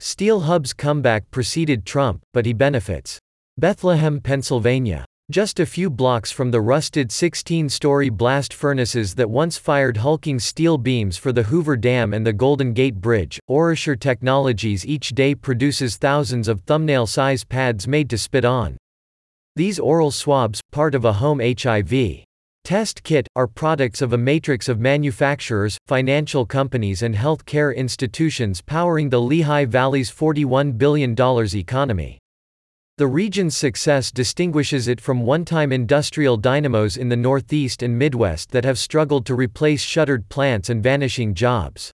Steel Hub's comeback preceded Trump, but he benefits. Bethlehem, Pennsylvania. Just a few blocks from the rusted 16-story blast furnaces that once fired hulking steel beams for the Hoover Dam and the Golden Gate Bridge, OraSure Technologies each day produces thousands of thumbnail-size pads made to spit on. These oral swabs, part of a home HIV test kit, are products of a matrix of manufacturers, financial companies and health care institutions powering the Lehigh Valley's $41 billion economy. The region's success distinguishes it from one-time industrial dynamos in the Northeast and Midwest that have struggled to replace shuttered plants and vanishing jobs.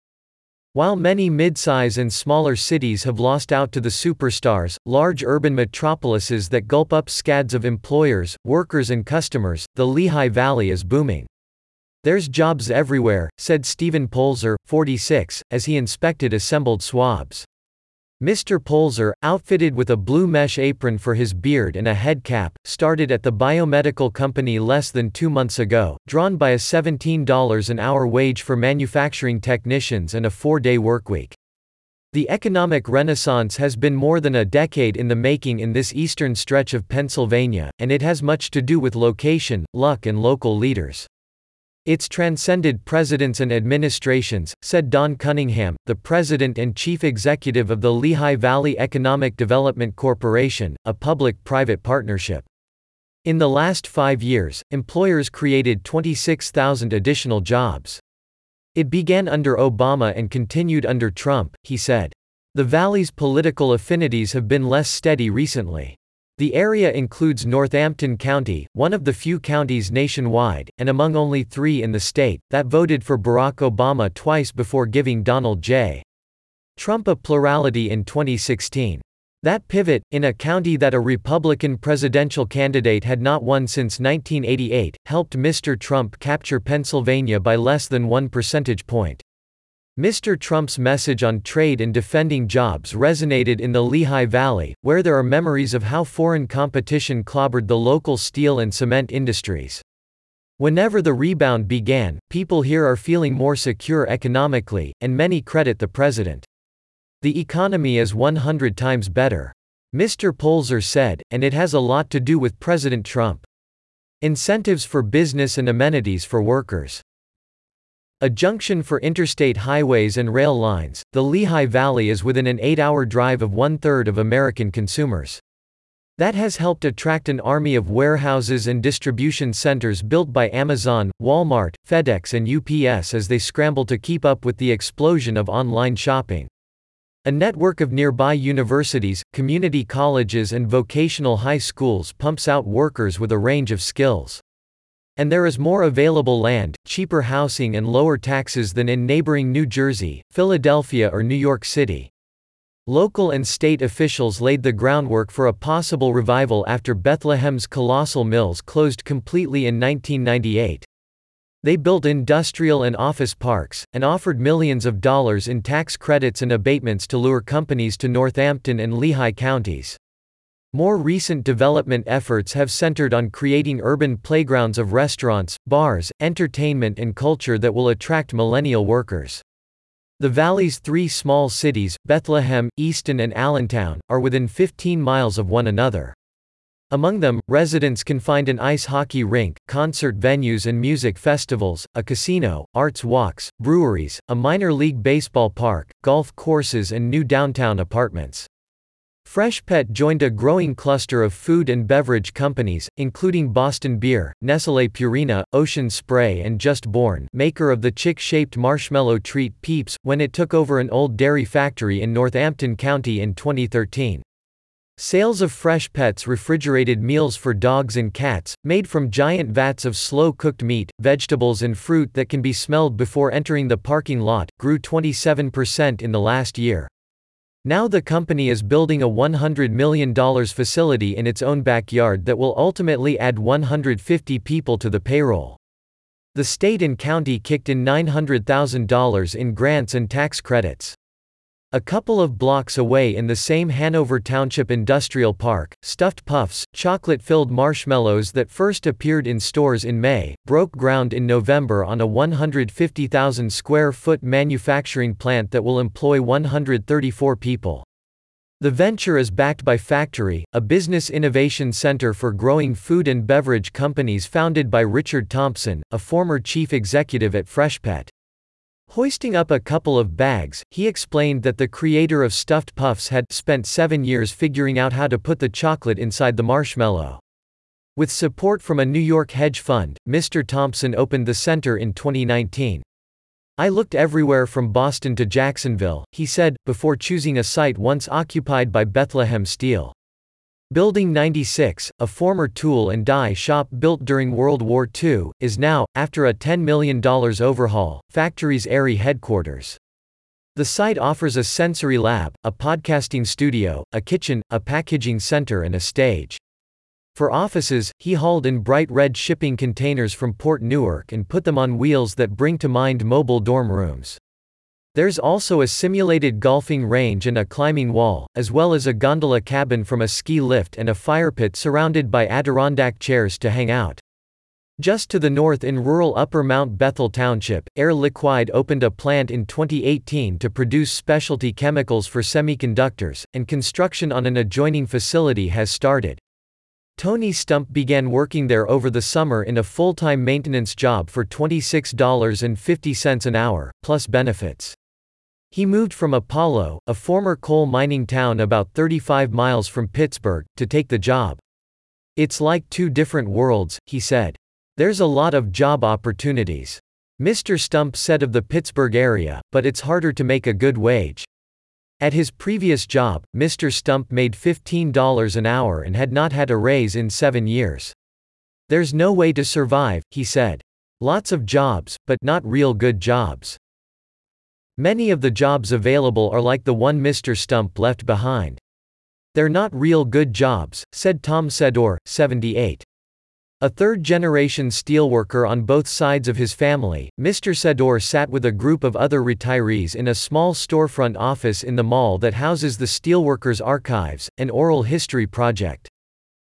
While many mid-size and smaller cities have lost out to the superstars, large urban metropolises that gulp up scads of employers, workers and customers, the Lehigh Valley is booming. There's jobs everywhere, said Stephen Polzer, 46, as he inspected assembled swabs. Mr. Polzer, outfitted with a blue mesh apron for his beard and a head cap, started at the biomedical company less than two months ago, drawn by a $17 an hour wage for manufacturing technicians and a four-day workweek. The economic renaissance has been more than a decade in the making in this eastern stretch of Pennsylvania, and it has much to do with location, luck and local leaders. It's transcended presidents and administrations, said Don Cunningham, the president and chief executive of the Lehigh Valley Economic Development Corporation, a public-private partnership. In the last five years, employers created 26,000 additional jobs. It began under Obama and continued under Trump, he said. The valley's political affinities have been less steady recently. The area includes Northampton County, one of the few counties nationwide, and among only three in the state, that voted for Barack Obama twice before giving Donald J. Trump a plurality in 2016. That pivot, in a county that a Republican presidential candidate had not won since 1988, helped Mr. Trump capture Pennsylvania by less than one percentage point. Mr. Trump's message on trade and defending jobs resonated in the Lehigh Valley, where there are memories of how foreign competition clobbered the local steel and cement industries. Whenever the rebound began, people here are feeling more secure economically, and many credit the president. The economy is 100 times better. Mr. Polzer said, and it has a lot to do with President Trump. Incentives for business and amenities for workers. A junction for interstate highways and rail lines, the Lehigh Valley is within an eight-hour drive of one-third of American consumers. That has helped attract an army of warehouses and distribution centers built by Amazon, Walmart, FedEx and UPS as they scramble to keep up with the explosion of online shopping. A network of nearby universities, community colleges and vocational high schools pumps out workers with a range of skills. And there is more available land, cheaper housing and lower taxes than in neighboring New Jersey, Philadelphia or New York City. Local and state officials laid the groundwork for a possible revival after Bethlehem's colossal mills closed completely in 1998. They built industrial and office parks, and offered millions of dollars in tax credits and abatements to lure companies to Northampton and Lehigh counties. More recent development efforts have centered on creating urban playgrounds of restaurants, bars, entertainment and culture that will attract millennial workers. The valley's three small cities, Bethlehem, Easton and Allentown, are within 15 miles of one another. Among them, residents can find an ice hockey rink, concert venues and music festivals, a casino, arts walks, breweries, a minor league baseball park, golf courses and new downtown apartments. Freshpet joined a growing cluster of food and beverage companies, including Boston Beer, Nestlé Purina, Ocean Spray and Just Born maker of the chick-shaped marshmallow treat Peeps, when it took over an old dairy factory in Northampton County in 2013. Sales of Freshpet's refrigerated meals for dogs and cats, made from giant vats of slow-cooked meat, vegetables and fruit that can be smelled before entering the parking lot, grew 27% in the last year. Now the company is building a $100 million facility in its own backyard that will ultimately add 150 people to the payroll. The state and county kicked in $900,000 in grants and tax credits. A couple of blocks away in the same Hanover Township Industrial Park, stuffed puffs, chocolate-filled marshmallows that first appeared in stores in May, broke ground in November on a 150,000 square foot manufacturing plant that will employ 134 people. The venture is backed by Factory, a business innovation center for growing food and beverage companies founded by Richard Thompson, a former chief executive at Freshpet. Hoisting up a couple of bags, he explained that the creator of Stuffed Puffs had spent seven years figuring out how to put the chocolate inside the marshmallow. With support from a New York hedge fund, Mr. Thompson opened the center in 2019. I looked everywhere from Boston to Jacksonville, he said, before choosing a site once occupied by Bethlehem Steel. Building 96, a former tool and die shop built during World War II, is now, after a $10 million overhaul, Factory's Erie headquarters. The site offers a sensory lab, a podcasting studio, a kitchen, a packaging center and a stage. For offices, he hauled in bright red shipping containers from Port Newark and put them on wheels that bring to mind mobile dorm rooms. There's also a simulated golfing range and a climbing wall, as well as a gondola cabin from a ski lift and a fire pit surrounded by Adirondack chairs to hang out. Just to the north in rural Upper Mount Bethel Township, Air Liquide opened a plant in 2018 to produce specialty chemicals for semiconductors, and construction on an adjoining facility has started. Tony Stump began working there over the summer in a full-time maintenance job for $26.50 an hour, plus benefits. He moved from Apollo, a former coal mining town about 35 miles from Pittsburgh, to take the job. It's like two different worlds, he said. There's a lot of job opportunities. Mr. Stump said of the Pittsburgh area, but it's harder to make a good wage. At his previous job, Mr. Stump made $15 an hour and had not had a raise in seven years. There's no way to survive, he said. Lots of jobs, but not real good jobs. Many of the jobs available are like the one Mr. Stump left behind. They're not real good jobs, said Tom Sedor, 78. A third-generation steelworker on both sides of his family, Mr. Sedor sat with a group of other retirees in a small storefront office in the mall that houses the Steelworkers Archives, an oral history project.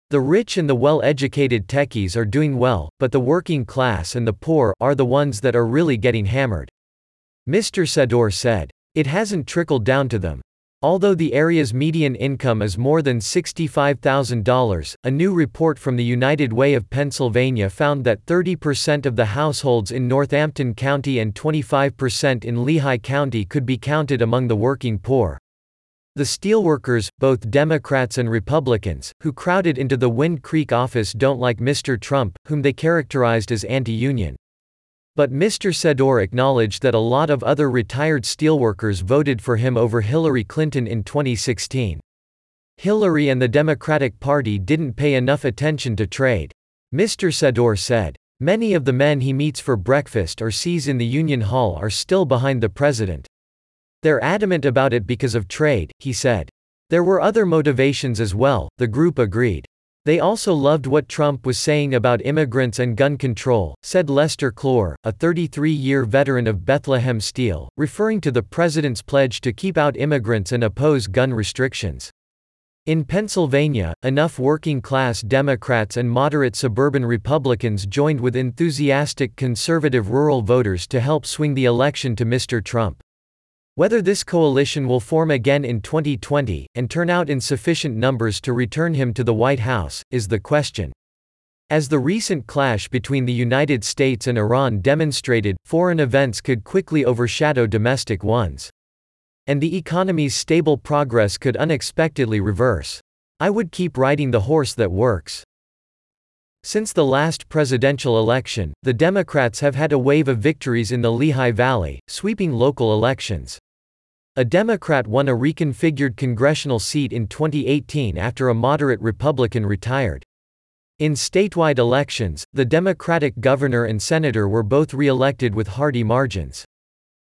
The rich and the well-educated techies are doing well, but the working class and the poor are the ones that are really getting hammered. Mr. Sedor said. It hasn't trickled down to them. Although the area's median income is more than $65,000, a new report from the United Way of Pennsylvania found that 30% of the households in Northampton County and 25% in Lehigh County could be counted among the working poor. The steelworkers, both Democrats and Republicans, who crowded into the Wind Creek office don't like Mr. Trump, whom they characterized as anti-union. But Mr. Sedor acknowledged that a lot of other retired steelworkers voted for him over Hillary Clinton in 2016. Hillary and the Democratic Party didn't pay enough attention to trade. Mr. Sedor said. Many of the men he meets for breakfast or sees in the Union Hall are still behind the president. They're adamant about it because of trade, he said. There were other motivations as well, the group agreed. They also loved what Trump was saying about immigrants and gun control, said Lester Clore, a 33-year veteran of Bethlehem Steel, referring to the president's pledge to keep out immigrants and oppose gun restrictions. In Pennsylvania, enough working-class Democrats and moderate suburban Republicans joined with enthusiastic conservative rural voters to help swing the election to Mr. Trump. Whether this coalition will form again in 2020, and turn out in sufficient numbers to return him to the White House, is the question. As the recent clash between the United States and Iran demonstrated, foreign events could quickly overshadow domestic ones. And the economy's stable progress could unexpectedly reverse. I would keep riding the horse that works. Since the last presidential election, the Democrats have had a wave of victories in the Lehigh Valley, sweeping local elections. A Democrat won a reconfigured congressional seat in 2018 after a moderate Republican retired. In statewide elections, the Democratic governor and senator were both re-elected with hearty margins.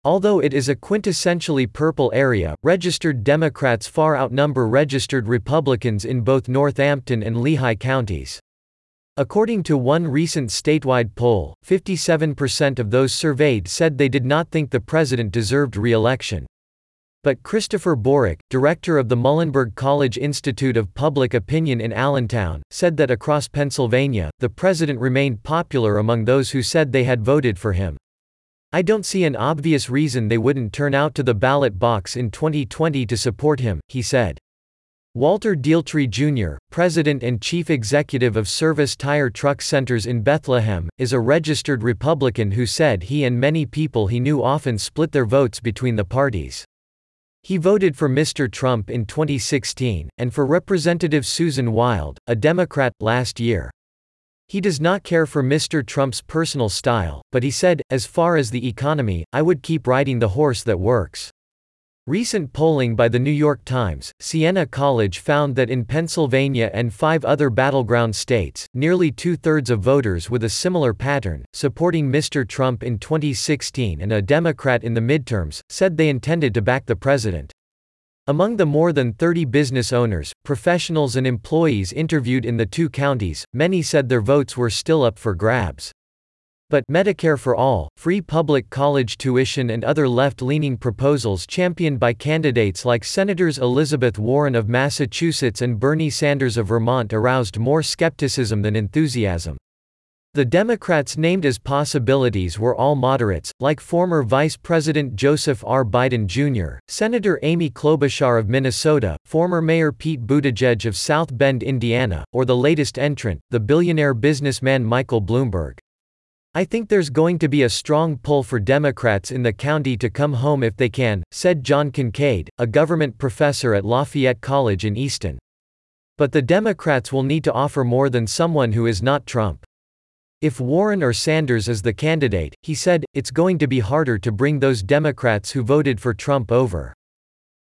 Although it is a quintessentially purple area, registered Democrats far outnumber registered Republicans in both Northampton and Lehigh counties. According to one recent statewide poll, 57% of those surveyed said they did not think the president deserved re-election. But Christopher Borick, director of the Muhlenberg College Institute of Public Opinion in Allentown, said that across Pennsylvania, the president remained popular among those who said they had voted for him. I don't see an obvious reason they wouldn't turn out to the ballot box in 2020 to support him, he said. Walter Dealtrey Jr., president and chief executive of Service Tire Truck Centers in Bethlehem, is a registered Republican who said he and many people he knew often split their votes between the parties. He voted for Mr. Trump in 2016, and for Representative Susan Wild, a Democrat, last year. He does not care for Mr. Trump's personal style, but he said, as far as the economy, I would keep riding the horse that works. Recent polling by the New York Times, Siena College found that in Pennsylvania and five other battleground states, nearly two-thirds of voters with a similar pattern, supporting Mr. Trump in 2016 and a Democrat in the midterms, said they intended to back the president. Among the more than 30 business owners, professionals and employees interviewed in the two counties, many said their votes were still up for grabs. But Medicare for All, free public college tuition and other left-leaning proposals championed by candidates like Senators Elizabeth Warren of Massachusetts and Bernie Sanders of Vermont aroused more skepticism than enthusiasm. The Democrats named as possibilities were all moderates, like former Vice President Joseph R. Biden Jr., Senator Amy Klobuchar of Minnesota, former Mayor Pete Buttigieg of South Bend, Indiana, or the latest entrant, the billionaire businessman Michael Bloomberg. I think there's going to be a strong pull for Democrats in the county to come home if they can, said John Kincaid, a government professor at Lafayette College in Easton. But the Democrats will need to offer more than someone who is not Trump. If Warren or Sanders is the candidate, he said, it's going to be harder to bring those Democrats who voted for Trump over.